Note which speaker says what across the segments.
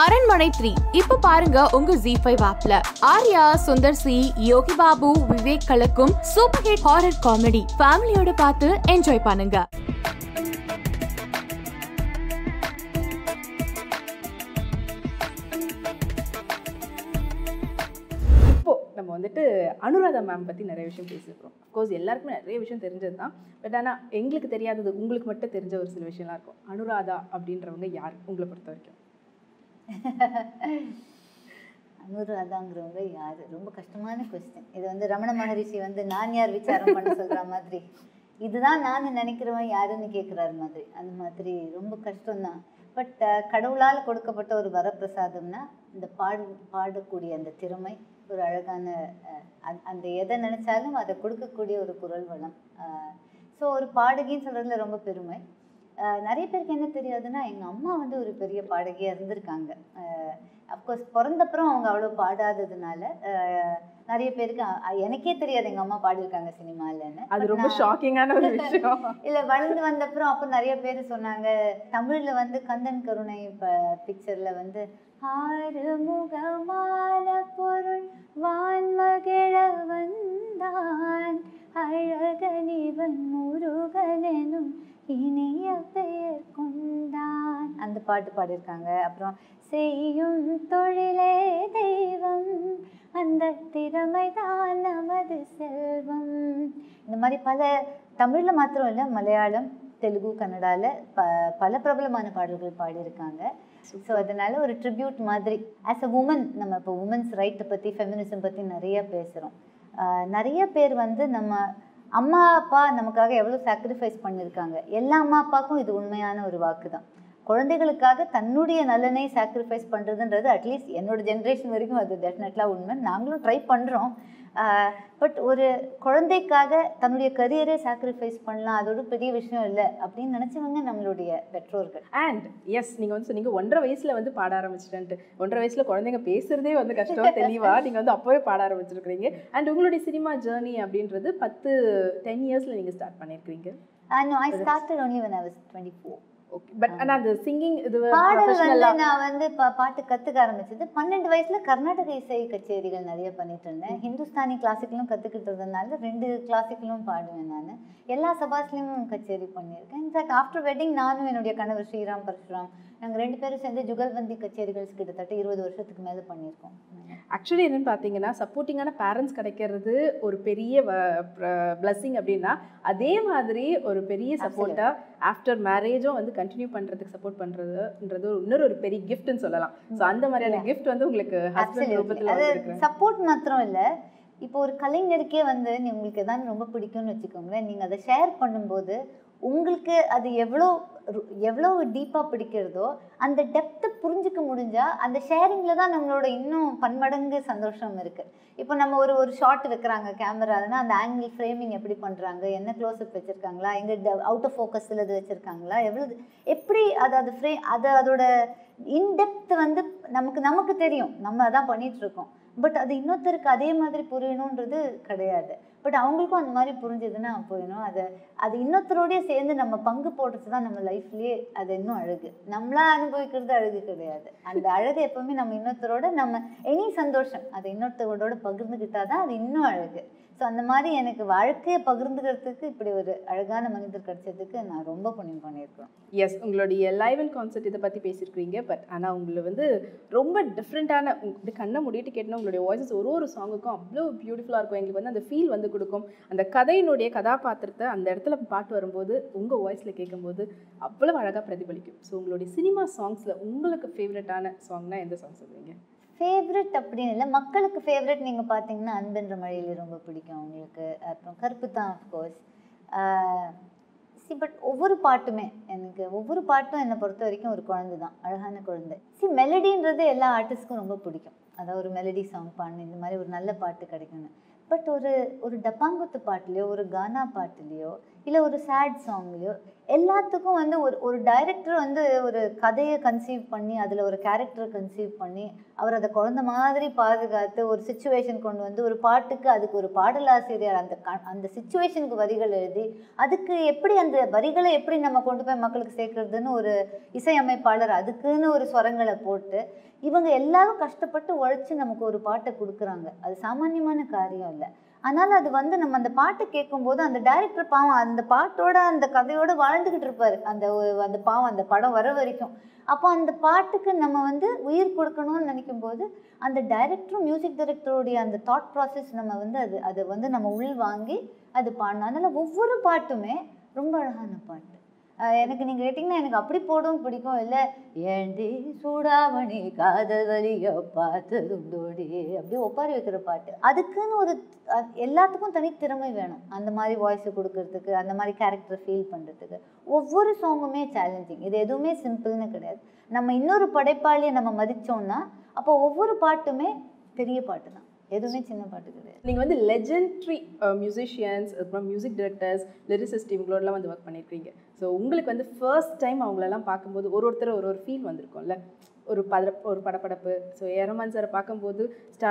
Speaker 1: அரண்மனை த்ரீ. இப்ப பாருங்க உங்க ஜி ஃபைவ் ஆப்ல ஆர்யா சுந்தர் சி யோகி பாபு விவேக் கலக்கும் சூப்பர் ஹிட் ஹாரர் காமெடி ஃபேமிலியோட பார்த்து என்ஜாய் பண்ணுங்க.
Speaker 2: நம்ம வந்துட்டு அனுராதா மேம் பற்றி நிறைய விஷயம் பேசியிருக்கிறோம். அஃப்கோர்ஸ் எல்லாருக்குமே நிறைய விஷயம் தெரிஞ்சது தான். பட் ஆனால் எங்களுக்கு தெரியாதது உங்களுக்கு மட்டும் தெரிஞ்ச ஒரு சில விஷயம்லாம் இருக்கும். அனுராதா அப்படின்றவங்க யார்? உங்களை பொறுத்த வரைக்கும்.
Speaker 3: அனுராதாங்கிறவங்க யார்? ரொம்ப கஷ்டமான கொஸ்டின் இது வந்து ரமண மகரிஷி வந்து நான் யார் விசாரம் பண்ண சொல்கிற மாதிரி. இதுதான் நான் நினைக்கிறவன் யாருன்னு கேட்குறாரு மாதிரி. அந்த மாதிரி ரொம்ப கஷ்டம்தான். பட் கடவுளால் கொடுக்கப்பட்ட ஒரு வரப்பிரசாதம்னா இந்த பாடு பாடக்கூடிய அந்த திறமை ஒரு அழகான அந்த- எதை நினைச்சாலும் அதை கொடுக்கக்கூடிய ஒரு குரல் வளம். ஸோ ஒரு பாடகின்னு சொல்கிறதுல ரொம்ப பெருமை. நிறைய பேருக்கு என்ன தெரியாதுன்னா எங்கள் அம்மா வந்து ஒரு பெரிய பாடகியாக இருந்திருக்காங்க. அஃப்கோர்ஸ் பிறந்தப்புறம் அவங்க அவ்வளோ பாடாததுனால நிறைய பேருக்கு எனக்கே தெரியாது எங்கள் அம்மா பாடியிருக்காங்க சினிமாலன்னு
Speaker 2: அது ரொம்ப ஷாக்கிங்கான ஒரு விஷயம்.
Speaker 3: இல்ல வளர்ந்து வந்தப்புறம் அப்போ நிறைய பேர் சொன்னாங்க தமிழ்ல வந்து கந்தன் கருணை பிக்சர்ல வந்து ஆறுமுகமான பொருள் வான்மகிழ வந்தான் அழகனிவன் முருகனெனும் இனிய பெயர் கொண்டான். அந்த பாட்டு பாடியிருக்காங்க. அப்புறம் செய்யும் தொழிலே தெய்வம் அந்த திறமைதான் நமது செல்வம். இந்த மாதிரி பல தமிழில் மாத்திரம் இல்லை மலையாளம் தெலுங்கு கன்னடாவில் ப பல பிரபலமான பாடல்கள் பாடியிருக்காங்க. ஸோ அதனால ஒரு ட்ரிபியூட் மாதிரி. ஆஸ் அ உமன் நம்ம இப்போ உமன்ஸ் ரைட்டை பற்றி ஃபெமினிசம் பற்றி நிறைய பேசுகிறோம் நிறைய பேர் வந்து நம்ம அம்மா அப்பா நமக்காக எவ்வளோ சாக்ரிஃபைஸ் பண்ணியிருக்காங்க. எல்லா அம்மா அப்பாவுக்கும் இது உண்மையான ஒரு வாக்கு தான் குழந்தைகளுக்காக தன்னுடைய நலனை சாக்ரிஃபைஸ் பண்ணுறதுன்றது அட்லீஸ்ட் என்னோட ஜென்ரேஷன் வரைக்கும் அது டெஃபினெட்லாக உண்மை நாங்களும் ட்ரை பண்ணுறோம் பட் ஒரு குழந்தைக்காக தன்னுடைய கரியரே சாக்ரிஃபைஸ் பண்ணலாம் அதோட பெரிய விஷயம் இல்லை அப்படின்னு நினச்சவங்க நம்மளுடைய பெற்றோர்கள்.
Speaker 2: அண்ட் எஸ் நீங்கள் வந்து சொன்னீங்க ஒன்றரை வயசில் வந்து பாட ஆரம்பிச்சிட்டேன்ட்டு. ஒன்றரை வயசில் குழந்தைங்க பேசுறதே வந்து கஷ்டம் தெளிவாக நீங்கள் வந்து அப்போவே பாட ஆரம்பிச்சிருக்கிறீங்க. அண்ட் உங்களுடைய சினிமா ஜேர்னி அப்படின்றது பத்து டென் இயர்ஸில் நீங்கள் ஸ்டார்ட் பண்ணியிருக்கிறீங்க
Speaker 3: no I started only when I was twenty
Speaker 2: four but ஆனால் அது சிங்கிங் இது
Speaker 3: பாடல் வந்து நான் வந்து பா பாட்டு கற்றுக்க ஆரம்பிச்சது. பன்னெண்டு வயசுல கர்நாடக இசை கச்சேரிகள் நிறைய பண்ணிட்டு இருந்தேன். ஹிந்துஸ்தானி கிளாசிக்கலும் கற்றுக்கிட்டதுனால ரெண்டு கிளாசிக்கலும் பாடுவேன் நான். எல்லா சபாஸ்லயும் கச்சேரி பண்ணியிருக்கேன். இன்ஃபேக்ட் ஆஃப்டர் வெட்டிங் நானும் என்னுடைய கணவர் ஸ்ரீராம் பரசுராம் நாங்கள் ரெண்டு பேரும் சேர்ந்து ஜுகல்பந்தி கச்சேரிகள் கிட்டத்தட்ட இருபது வருஷத்துக்கு மேலே பண்ணியிருக்கோம்.
Speaker 2: ஆக்சுவலி என்னன்னு பார்த்தீங்கன்னா சப்போர்ட்டிங்கான பேரண்ட்ஸ் கிடைக்கிறது ஒரு பெரிய பிளஸ்ஸிங் அப்படின்னா அதே மாதிரி ஒரு பெரிய சப்போர்ட்டாக ஆஃப்டர் மேரேஜும் வந்து கண்டினியூ பண்ணுறதுக்கு சப்போர்ட் பண்ணுறதுன்றது இன்னொரு ஒரு பெரிய கிஃப்ட்னு சொல்லலாம். ஸோ அந்த மாதிரியான கிஃப்ட் வந்து உங்களுக்கு ஹஸ்பண்ட்
Speaker 3: சப்போர்ட் மாத்திரம் இல்லை. இப்போ ஒரு கலைஞருக்கே வந்து உங்களுக்கு எதாவது ரொம்ப பிடிக்கும்னு வச்சுக்கோங்களேன் நீங்கள் அதை ஷேர் பண்ணும்போது உங்களுக்கு அது எவ்வளோ எவ்வளோ டீப்பாக பிடிக்கிறதோ அந்த டெப்த்தை புரிஞ்சிக்க முடிஞ்சால் அந்த ஷேரிங்கில் தான் நம்மளோட இன்னும் பன்மடங்கு சந்தோஷம் இருக்குது இப்போ நம்ம ஒரு ஒரு ஷாட் வைக்கிறாங்க கேமராலனா அந்த ஆங்கிள் ஃப்ரேமிங் எப்படி பண்ணுறாங்க என்ன க்ளோஸ்அப் வச்சுருக்காங்களா? எங்கே அவுட் ஆஃப் ஃபோக்கஸில் இது வச்சுருக்காங்களா? எவ்வளோ எப்படி அது அது ஃப்ரே அது அதோட இன்டெப்த் வந்து நமக்கு நமக்கு தெரியும். நம்ம அதான் பண்ணிகிட்ருக்கோம் இருக்கோம். பட் அது இன்னொருத்தருக்கு அதே மாதிரி புரியணுன்றது கிடையாது. பட் அவங்களுக்கும் அந்த மாதிரி புரிஞ்சதுன்னா போயிடும் அதை அது இன்னொருத்தரோடய சேர்ந்து நம்ம பங்கு போடுறது தான் நம்ம லைஃப்லேயே அது இன்னும் அழகு. நம்மளா அனுபவிக்கிறது அழகு கிடையாது. அந்த அழகு எப்பவுமே நம்ம இன்னொருத்தரோட நம்ம எனி சந்தோஷம் அதை இன்னொருத்தரோட பகிர்ந்துக்கிட்டா தான் அது இன்னும் அழகு. ஸோ அந்த மாதிரி எனக்கு வாழ்க்கையை பகிர்ந்துக்கிறதுக்கு இப்படி ஒரு அழகான மனிதர் கிடைச்சதுக்கு நான் ரொம்ப புண்ணியம் பண்ணியிருக்கேன்
Speaker 2: எஸ் உங்களுடைய லைவ் அண்ட் கான்சர்ட் இதை பற்றி பேசியிருக்கிறீங்க பட் ஆனால் உங்களை வந்து ரொம்ப டிஃப்ரெண்ட்டான இது கண்ணை மூடிட்டு கேட்டோன்னா உங்களுடைய வாய்ஸஸ் ஒரு ஒரு சாங்குக்கும் அவ்வளோ பியூட்டிஃபுல்லாக இருக்கும். எங்களுக்கு வந்து அந்த ஃபீல் வந்து கொடுக்கும். அந்த கதையினுடைய கதாபாத்திரத்தை அந்த இடத்துல பாட்டு வரும்போது உங்கள் வாய்ஸில் கேட்கும்போது அவ்வளோ அழகாக பிரதிபலிக்கும். ஸோ உங்களுடைய சினிமா சாங்ஸில் உங்களுக்கு ஃபேவரட்டான சாங்னால் எந்த சாங் சொல்லுவீங்க?
Speaker 3: ஃபேவரட் அப்படின்னு இல்லை மக்களுக்கு ஃபேவரட் நீங்கள் பார்த்தீங்கன்னா அன்பென்ற மழையில் ரொம்ப பிடிக்கும் அவங்களுக்கு. அப்புறம் கருப்பு தான் அஃப்கோர்ஸ் சி பட் ஒவ்வொரு பாட்டுமே எனக்கு ஒவ்வொரு பாட்டும் என்னை பொறுத்த வரைக்கும் ஒரு குழந்தை தான் அழகான குழந்தை. சி மெலடின்றது எல்லா ஆர்டிஸ்ட்க்கும் ரொம்ப பிடிக்கும். அதாவது ஒரு மெலடி சாங் பாடணும் இந்த மாதிரி ஒரு நல்ல பாட்டு கிடைக்கணும் பட் ஒரு ஒரு டப்பாங்குத்து பாட்டுலேயோ ஒரு கானா பாட்டுலேயோ இல்லை ஒரு சேட் சாங்லேயோ எல்லாத்துக்கும் வந்து ஒரு ஒரு டைரக்டர் வந்து ஒரு கதையை கன்சீவ் பண்ணி அதில் ஒரு கேரக்டரை கன்சீவ் பண்ணி அவர் அதை குழந்த மாதிரி பாதுகாத்து ஒரு சுச்சுவேஷன் கொண்டு வந்து ஒரு பாட்டுக்கு அதுக்கு ஒரு பாடலாசிரியர் அந்த க- அந்த சுச்சுவேஷனுக்கு வரிகள் எழுதி அதுக்கு எப்படி அந்த வரிகளை எப்படி நம்ம கொண்டு போய் மக்களுக்கு சேர்க்கறதுன்னு ஒரு இசையமைப்பாளர் அதுக்குன்னு ஒரு ஸ்வரங்களை போட்டு இவங்க எல்லாரும் கஷ்டப்பட்டு உழைச்சி நமக்கு ஒரு பாட்டை கொடுக்குறாங்க. அது சாமானியமான காரியம் இல்லை. அதனால் அது வந்து நம்ம அந்த பாட்டை கேட்கும்போது அந்த டைரக்டர் பாவம் அந்த பாட்டோட அந்த கதையோடு வாழ்ந்துக்கிட்டு இருப்பார். அந்த அந்த பாவம் அந்த படம் வர வரைக்கும். அப்போ அந்த பாட்டுக்கு நம்ம வந்து உயிர் கொடுக்கணும்னு நினைக்கும் போது அந்த டைரக்டரும் மியூசிக் டைரக்டருடைய அந்த தாட் ப்ராசஸ் நம்ம வந்து அது அதை வந்து நம்ம உள் வாங்கி அது பாடணும். அதனால் ஒவ்வொரு பாட்டுமே ரொம்ப அழகான பாட்டு. எனக்கு நீங்கள் கேட்டிங்கன்னா எனக்கு அப்படி போடும் பிடிக்கும். இல்லை ஏண்டி சூடாமணி காதல் வலிய பார்த்ததுண்டோடி அப்படி ஒப்பாரி வைக்கிற பாட்டு. அதுக்குன்னு ஒரு எல்லாத்துக்கும் தனித்திறமை வேணும். அந்த மாதிரி வாய்ஸ் கொடுக்கறதுக்கு அந்த மாதிரி கேரக்டர் ஃபீல் பண்ணுறதுக்கு ஒவ்வொரு சாங்குமே சேலஞ்சிங் இது எதுவுமே சிம்பிள்னு கிடையாது. நம்ம இன்னொரு படைப்பாளியை நம்ம மதிச்சோம்னா அப்போ ஒவ்வொரு பாட்டுமே பெரிய பாட்டு தான் எதுவுமே சின்ன பாட்டு கிடையாது.
Speaker 2: நீங்கள் வந்து லெஜெண்ட்ரி மியூசிஷியன்ஸ் அப்புறம் மியூசிக் டைரக்டர்ஸ் லிரிசிஸ்ட் இவங்களோடலாம் வந்து ஒர்க் பண்ணியிருக்கீங்க ஸோ உங்களுக்கு வந்து ஃபர்ஸ்ட் டைம் அவங்களெல்லாம் பார்க்கும்போது ஒரு ஒருத்தர் ஒரு ஒரு ஃபீல் வந்திருக்கும்ல. ஒரு பத ஒரு படப்படப்பு. ஸோ ஏரமான் சாரை பார்க்கும்போது ஸ்டா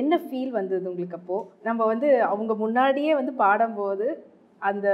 Speaker 2: என்ன ஃபீல் வந்தது உங்களுக்கு அப்போது நம்ம வந்து அவங்க முன்னாடியே வந்து பாடும்போது அந்த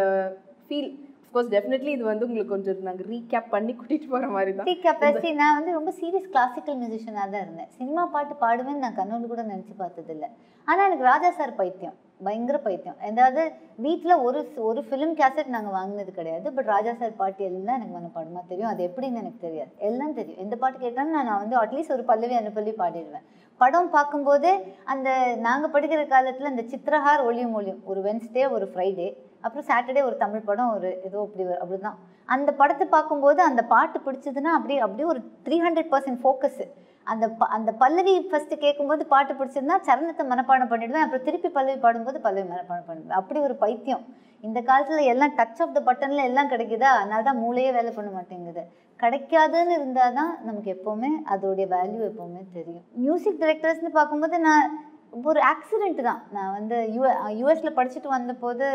Speaker 2: ஃபீல் கோர்ஸ் டெஃபினெட்லி இது வந்து உங்களுக்கு கொஞ்சம் நாங்கள் ரீகேப் பண்ணி கூட்டிகிட்டு போகிற மாதிரி தான்.
Speaker 3: ஸ்பீக் கெப்பாசிட்டி நான் வந்து ரொம்ப சீரியஸ் கிளாசிக்கல் மியூசிஷியனாக தான் இருந்தேன். சினிமா பாட்டு பாடுவேன்னு நான் கண்ணோடு கூட நினச்சி பார்த்ததில்ல. ஆனால் எனக்கு ராஜா சார் பைத்தியம் பயங்கர பைத்தியம். அதாவது வீட்டில் ஒரு ஒரு ஃபிலிம் கேசட் நாங்கள் வாங்கினது கிடையாது பட் ராஜா சார் பாட்டு எல்லாம் எனக்கு மனப்பாடமாக தெரியும். அது எப்படின்னு எனக்கு தெரியாது. எல்லாம் தெரியும். எந்த பாட்டு கேட்டாலும் நான் வந்து அட்லீஸ்ட் ஒரு பல்லவி அனுப்பல்லி பாடிடுவேன். படம் பார்க்கும்போதே அந்த நாங்கள் படிக்கிற காலத்தில் அந்த சித்திரஹார் ஒளியும் ஒளியும் ஒரு வென்ஸ்டே ஒரு ஃப்ரைடே அப்புறம் சாட்டர்டே ஒரு தமிழ் படம் ஒரு ஏதோ அப்படி அப்படிதான். அந்த படத்தை பார்க்கும்போது அந்த பாட்டு பிடிச்சதுன்னா அப்படியே அப்படியே ஒரு த்ரீ ஹண்ட்ரட் பர்சன்ட் ஃபோக்கஸ் அந்த ப- அந்த பல்லவி ஃபர்ஸ்ட் கேட்கும்போது பாட்டு பிடிச்சதுன்னா சரணத்தை மனப்பாடம் பண்ணிடுவேன். அப்புறம் திருப்பி பல்லவி பாடும்போது பல்லவி மனப்பாடம் பண்ணிடுவேன் அப்படி ஒரு பைத்தியம். இந்த காலத்தில் எல்லாம் டச் ஆஃப் த பட்டன்ல எல்லாம் கிடைக்குதா? அதனால தான் மூளையே வேலை பண்ண மாட்டேங்குது. கிடைக்காதுன்னு இருந்தால் தான் நமக்கு எப்போவுமே அதோடைய வேல்யூ எப்போவுமே தெரியும். மியூசிக் டைரக்டர்ஸ்னு பார்க்கும்போது நான் ஒரு ஆக்சிடென்ட் தான். நான் வந்து யூ யூஎஸில் படிச்சுட்டு வந்தபோது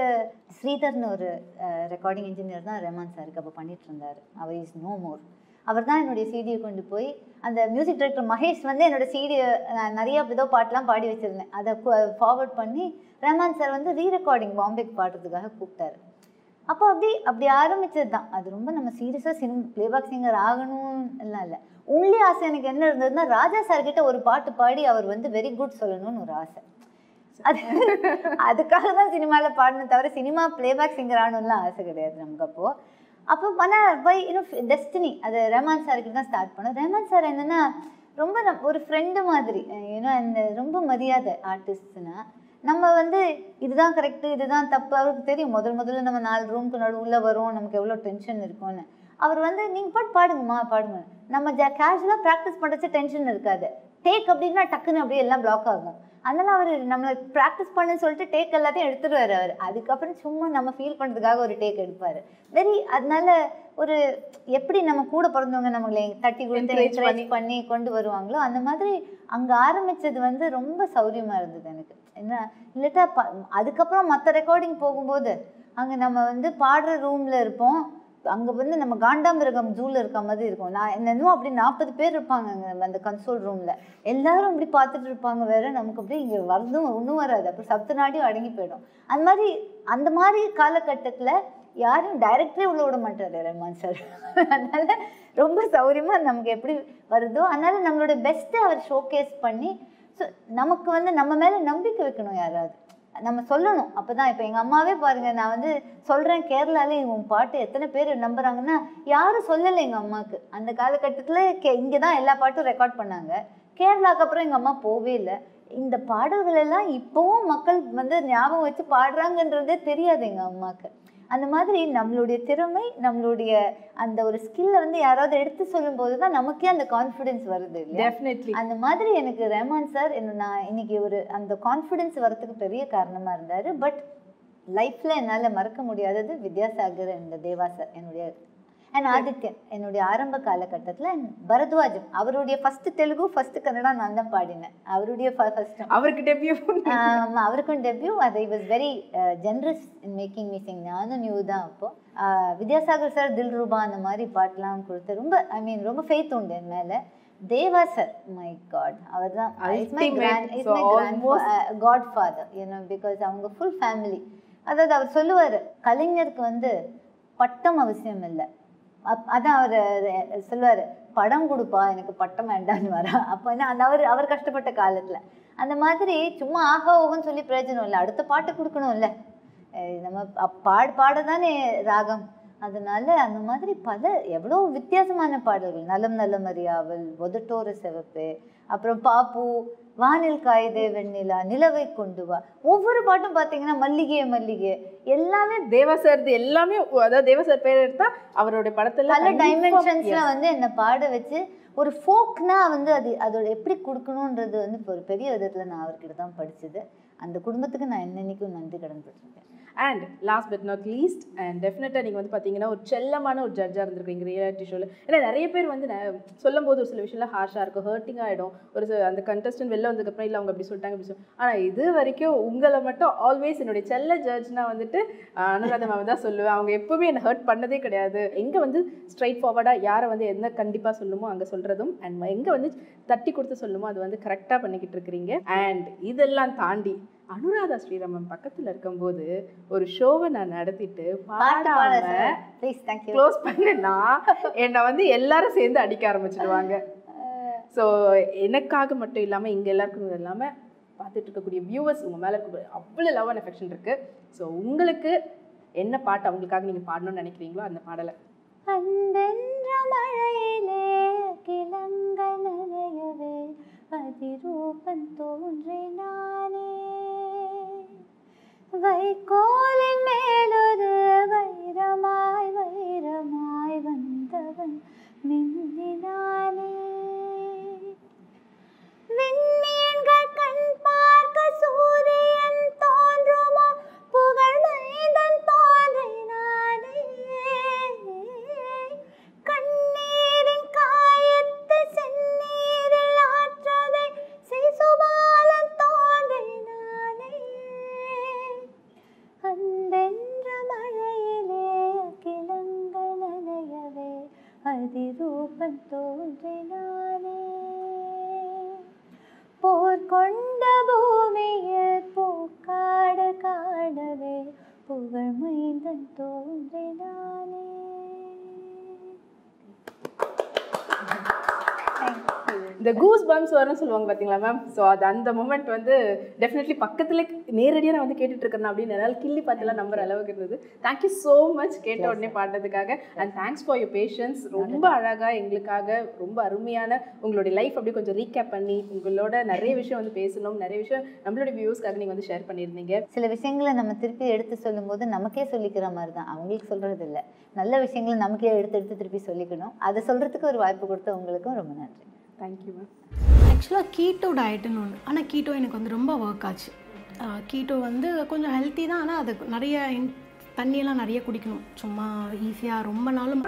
Speaker 3: ஸ்ரீதர்னு ஒரு ரெக்கார்டிங் இன்ஜினியர் தான் ரெமான் சாருக்கு அப்போ பண்ணிட்டு இருந்தார். அவர் இஸ் நோ மோர் அவர் தான் என்னுடைய சீடியை கொண்டு போய் அந்த மியூசிக் டைரக்டர் மகேஷ் வந்து என்னோட நான் நிறையா ஏதோ பாட்டெலாம் பாடி வச்சுருந்தேன். அதை ஃபார்வர்ட் பண்ணி ரெமான் சார் வந்து ரீ ரெக்கார்டிங் பாம்பேக்கு பாடுறதுக்காக கூப்பிட்டாரு. அப்போ அப்படி அப்படி ஆரம்பித்தது தான் அது ரொம்ப நம்ம சீரியஸாக சினிமா பிளேபேக் சிங்கர் ஆகணும் எல்லாம் இல்லை. உண்மையே ஆசை எனக்கு என்ன இருந்ததுன்னா ராஜா சார் கிட்ட ஒரு பாட்டு பாடி அவர் வந்து வெரி குட் சொல்லணும்னு ஒரு ஆசை. அது அதுக்காக தான் சினிமாவில் பாடணும் தவிர சினிமா பிளேபேக் சிங்கர் ஆகணும்லாம் ஆசை கிடையாது நமக்கு அப்போது அப்போ ஆனால் பை இன்னும் டெஸ்டினி அது ரஹ்மான் சார்கிட்ட தான் ஸ்டார்ட் பண்ணோம். ரஹ்மான் சார் என்னென்னா ரொம்ப நம்- ஒரு ஃப்ரெண்டு மாதிரி ஏன்னா அந்த ரொம்ப மரியாதை ஆர்டிஸ்ட்னா நம்ம வந்து இதுதான் கரெக்டு இதுதான் தப்பு. அவருக்கு தெரியும் முதல் முதல்ல நம்ம நாலு ரூமுக்கு உள்ளே வரும் நமக்கு எவ்வளோ டென்ஷன் இருக்கும்னு. அவர் வந்து நீங்கள் பாட்டு பாடுங்கம்மா பாடுங்க. நம்ம ஜ கேஷுவலாக ப்ராக்டிஸ் பண்ணுறச்சு டென்ஷன் இருக்காது. டேக் அப்படின்னா டக்குன்னு அப்படியே எல்லாம் பிளாக் ஆகும். அதனால் அவர் நம்மளை ப்ராக்டிஸ் பண்ணுன்னு சொல்லிட்டு டேக் எல்லாத்தையும் எடுத்துருவாரு அவர். அதுக்கப்புறம் சும்மா நம்ம ஃபீல் பண்ணுறதுக்காக ஒரு டேக் எடுப்பார். வெரி அதனால ஒரு எப்படி நம்ம கூட பிறந்தவங்க நம்மளை தட்டி கொடுத்து என்கரேஜ் பண்ணி. கொண்டு வருவாங்களோ அந்த மாதிரி அங்கே ஆரம்பிச்சது வந்து ரொம்ப சௌரியமாக இருந்தது எனக்கு. என்ன இல்லாட்டா ப அதுக்கப்புறம் மற்ற ரெக்கார்டிங் போகும்போது அங்கே நம்ம வந்து பாடுற ரூமில் இருப்போம். அங்கே வந்து நம்ம காண்டாமிருகம் ஜூவில் இருக்க மாதிரி இருக்கும். நான் என்னமோ அப்படி நாற்பது பேர் இருப்பாங்க அங்கே அந்த கன்சோல் ரூமில் எல்லாரும் அப்படி பார்த்துட்டு இருப்பாங்க வேற. நமக்கு அப்படியே இங்கே வரதும் ஒன்றும் வராது. அப்புறம் சப்த நாடியும் அடங்கி போயிடும். அந்த மாதிரி அந்த மாதிரி காலகட்டத்தில் யாரும் டைரக்டரே உள்ள விட மாட்டாரு ரஹ்மான் சார் அதனால ரொம்ப சௌரியமா நமக்கு எப்படி வருதோ அதனால நம்மளோட பெஸ்ட்டை அவர் ஷோகேஸ் பண்ணி ஸோ நமக்கு வந்து நம்ம மேலே நம்பிக்கை வைக்கணும் யாராவது. நம்ம சொல்லணும். அப்பதான் இப்போ எங்கள் அம்மாவே பாருங்க நான் வந்து சொல்கிறேன் கேரளாலே உன் பாட்டு எத்தனை பேர் நம்புறாங்கன்னா யாரும் சொல்லலை எங்கள் அம்மாவுக்கு அந்த காலகட்டத்தில் கே இங்கே தான் எல்லா பாட்டும் ரெக்கார்ட் பண்ணாங்க. கேரளாவுக்கு அப்புறம் எங்கள் அம்மா போவே இல்லை. இந்த பாடல்கள் எல்லாம் இப்போவும் மக்கள் வந்து ஞாபகம் வச்சு பாடுறாங்கன்றதே தெரியாது எங்கள் அம்மாவுக்கு அந்த மாதிரி நம்மளுடைய திறமை நம்மளுடைய அந்த ஒரு ஸ்கில்லை வந்து யாராவது எடுத்து சொல்லும்போது தான் நமக்கே அந்த கான்ஃபிடென்ஸ் வருது இல்லையா?
Speaker 2: டெஃபினெட்லி
Speaker 3: அந்த மாதிரி எனக்கு ரஹ்மான் சார் என்ன நான் இன்னைக்கு ஒரு அந்த கான்ஃபிடென்ஸ் வரதுக்கு பெரிய காரணமா இருந்தாரு. பட் லைஃப்ல என்னால மறக்க முடியாதது வித்யாசாகர் அண்ட் தேவா சார் என்னுடைய அண்ட் ஆதித்யன் என்னுடைய ஆரம்ப காலகட்டத்தில் அண்ட் பரத்வாஜன் அவருடைய ஃபர்ஸ்ட் தெலுங்கு ஃபர்ஸ்ட் கன்னடா நான் தான் பாடினேன். அவருடைய ஃபர்ஸ்ட்
Speaker 2: அவருக்கு டெபியூ
Speaker 3: ஆமா, அவருக்கும் டெபியூ அது was very generous in making me sing நானும் நியூ தான் அப்போ. ஆஹ் வித்யாசாகர் சார் தில் ரூபா அந்த மாதிரி பாட்டெலாம் கொடுத்து ரொம்ப ஐ மீன் ரொம்ப ஃபெய்த் உண்டு என் மேலே. தேவா சார் மை காட் அவர் தான்.
Speaker 2: Ultimate. So
Speaker 3: godfather you know because அவங்க ஃபுல் ஃபேமிலி அதாவது அவர் சொல்லுவார் கலைஞருக்கு வந்து பட்டம் அவசியம் இல்லை. அதான் அவர் சொல்லுவார் படம் கொடுப்பா எனக்கு பட்டம் வேண்டான்னு வரா. அப்போ என்ன அந்த அவர் அவர் கஷ்டப்பட்ட காலத்தில். அந்த மாதிரி சும்மா ஆகா ஓகன்னு சொல்லி பிரயோஜனம் இல்லை. அடுத்த பாட்டு கொடுக்கணும்ல. நம்ம பாடு பாட தானே ராகம். அதனால அந்த மாதிரி பல எவ்வளோ வித்தியாசமான பாடல்கள். நலம் நலம் அறியாவல் ஒதட்டோர சிவப்பு அப்புறம் பாப்பு வானில் காயுதே வெண்ணிலா நிலவை கொண்டு வா. ஒவ்வொரு பாட்டும் பார்த்தீங்கன்னா மல்லிகை மல்லிகை. எல்லாமே
Speaker 2: தேவா சார் எல்லாமே அதாவது தேவா சார் பேர் எடுத்தா அவருடைய படத்துல
Speaker 3: பல டைமென்ஷன்ஸ்ல. வந்து என்னை பாட வச்சு ஒரு ஃபோக்னா வந்து அது அதோட எப்படி கொடுக்கணுன்றது வந்து இப்போ ஒரு பெரிய விதத்துல நான் அவர்கிட்ட தான் படிச்சது. அந்த குடும்பத்துக்கு நான் என்னன்னைக்கும் நன்றி கடன் பட்டிருக்கேன்.
Speaker 2: And last but not least and டெஃபினட்டாக நீங்கள் வந்து பார்த்தீங்கன்னா ஒரு செல்லமான ஒரு ஜட்ஜாக இருந்திருக்கீங்க ரியாலிட்டி ஷோவில் ஏன்னா நிறைய பேர் வந்து சொல்லும் போது ஒரு சில விஷயம்லாம் ஹார்ஷாக இருக்கும் ஹர்ட்டிங் ஆகிடும் ஒரு அந்த கண்டஸ்டன்ட் வெளில வந்ததுக்கப்புறம் இல்லை அவங்க அப்படி சொல்லிட்டாங்க அப்படி சொல்லி ஆனால் இது வரைக்கும் உங்களை மட்டும் ஆல்வேஸ் என்னுடைய செல்ல ஜட்ஜ்னா வந்துட்டு ஆஹ், அனுராதா மேம் தான் சொல்லுவேன். அவங்க எப்போவுமே என்னை ஹர்ட் பண்ணதே கிடையாது. எங்கே வந்து ஸ்ட்ரைட் ஃபார்வர்டாக யாரை வந்து என்ன கண்டிப்பாக சொல்லுமோ அங்கே சொல்கிறதும் அண்ட் எங்கே வந்து தட்டி கொடுத்து சொல்லுமோ அது வந்து கரெக்டாக பண்ணிக்கிட்டு இருக்கிறீங்க. அண்ட் இதெல்லாம் தாண்டி அனுராதா ஸ்ரீராமன் பக்கத்துல இருக்கும்போது ஒரு ஷோவை நான் நடத்திட்டு பாடாம க்ளோஸ் பண்ணேன்னா என்னை வந்து எல்லாரும் சேர்ந்து அடிக்க ஆரம்பிச்சிடுவாங்க. ஸோ எனக்காக மட்டும் இல்லாமல் இங்கே எல்லாருக்கும் இல்லாமல் பார்த்துட்டு இருக்கக்கூடிய வியூவர்ஸ் உங்கள் மேலே இருக்க அவ்வளோ லவ் அண்ட் அஃபெக்ஷன் இருக்குது ஸோ உங்களுக்கு என்ன பாட்டு அவங்களுக்காக நீங்கள் பாடணும்னு நினைக்கிறீங்களோ அந்த பாடலை.
Speaker 3: அன்பென்ற மழையிலே கிளங்கள் நனையவே அதிரூபம் தோன்றினானே. வைக்கோலின் மேலொரு
Speaker 2: இந்த கூஸ் பம்ப்ஸ் வரும்னு சொல்லுவாங்க பார்த்தீங்களா மேம் ஸோ அது அந்த மூமெண்ட் வந்து டெஃபினெட்லி பக்கத்துல நேரடியாக நான் வந்து கேட்டுட்டு இருக்கேன் அப்படின்னு என்னால் கிள்ளி பார்த்தெல்லாம் நம்புற அளவுக்கு இருந்தது. தேங்க்யூ ஸோ மச் கேட்ட உடனே பாடுறதுக்காக. And thanks for your patience ரொம்ப அழகாக எங்களுக்காக ரொம்ப அருமையான உங்களுடைய லைஃப் அப்படியே கொஞ்சம் ரீகேப் பண்ணி உங்களோட நிறைய விஷயம் வந்து பேசணும். நிறைய விஷயம் நம்மளுடைய வியூஸ்க்காக நீங்கள் வந்து ஷேர் பண்ணியிருந்தீங்க.
Speaker 3: சில விஷயங்களை நம்ம திருப்பி எடுத்து சொல்லும்போது நமக்கே சொல்லிக்கிற மாதிரி தான் அவங்களுக்கு சொல்றது இல்ல நல்ல விஷயங்களை நமக்கே எடுத்து எடுத்து திருப்பி சொல்லிக்கணும். அதை சொல்றதுக்கு ஒரு வாய்ப்பு கொடுத்த உங்களுக்கும் ரொம்ப நன்றி.
Speaker 2: தேங்க்யூ மேம்
Speaker 4: ஆக்சுவலாக கீட்டோ டயட்டுன்னு ஒன்று ஆனால் கீட்டோ எனக்கு வந்து ரொம்ப ஒர்க் ஆச்சு. கீட்டோ வந்து கொஞ்சம் ஹெல்த்தி தான். ஆனால் அது நிறைய தண்ணியெல்லாம் நிறைய குடிக்கணும். சும்மா ஈஸியாக ரொம்ப நாளும்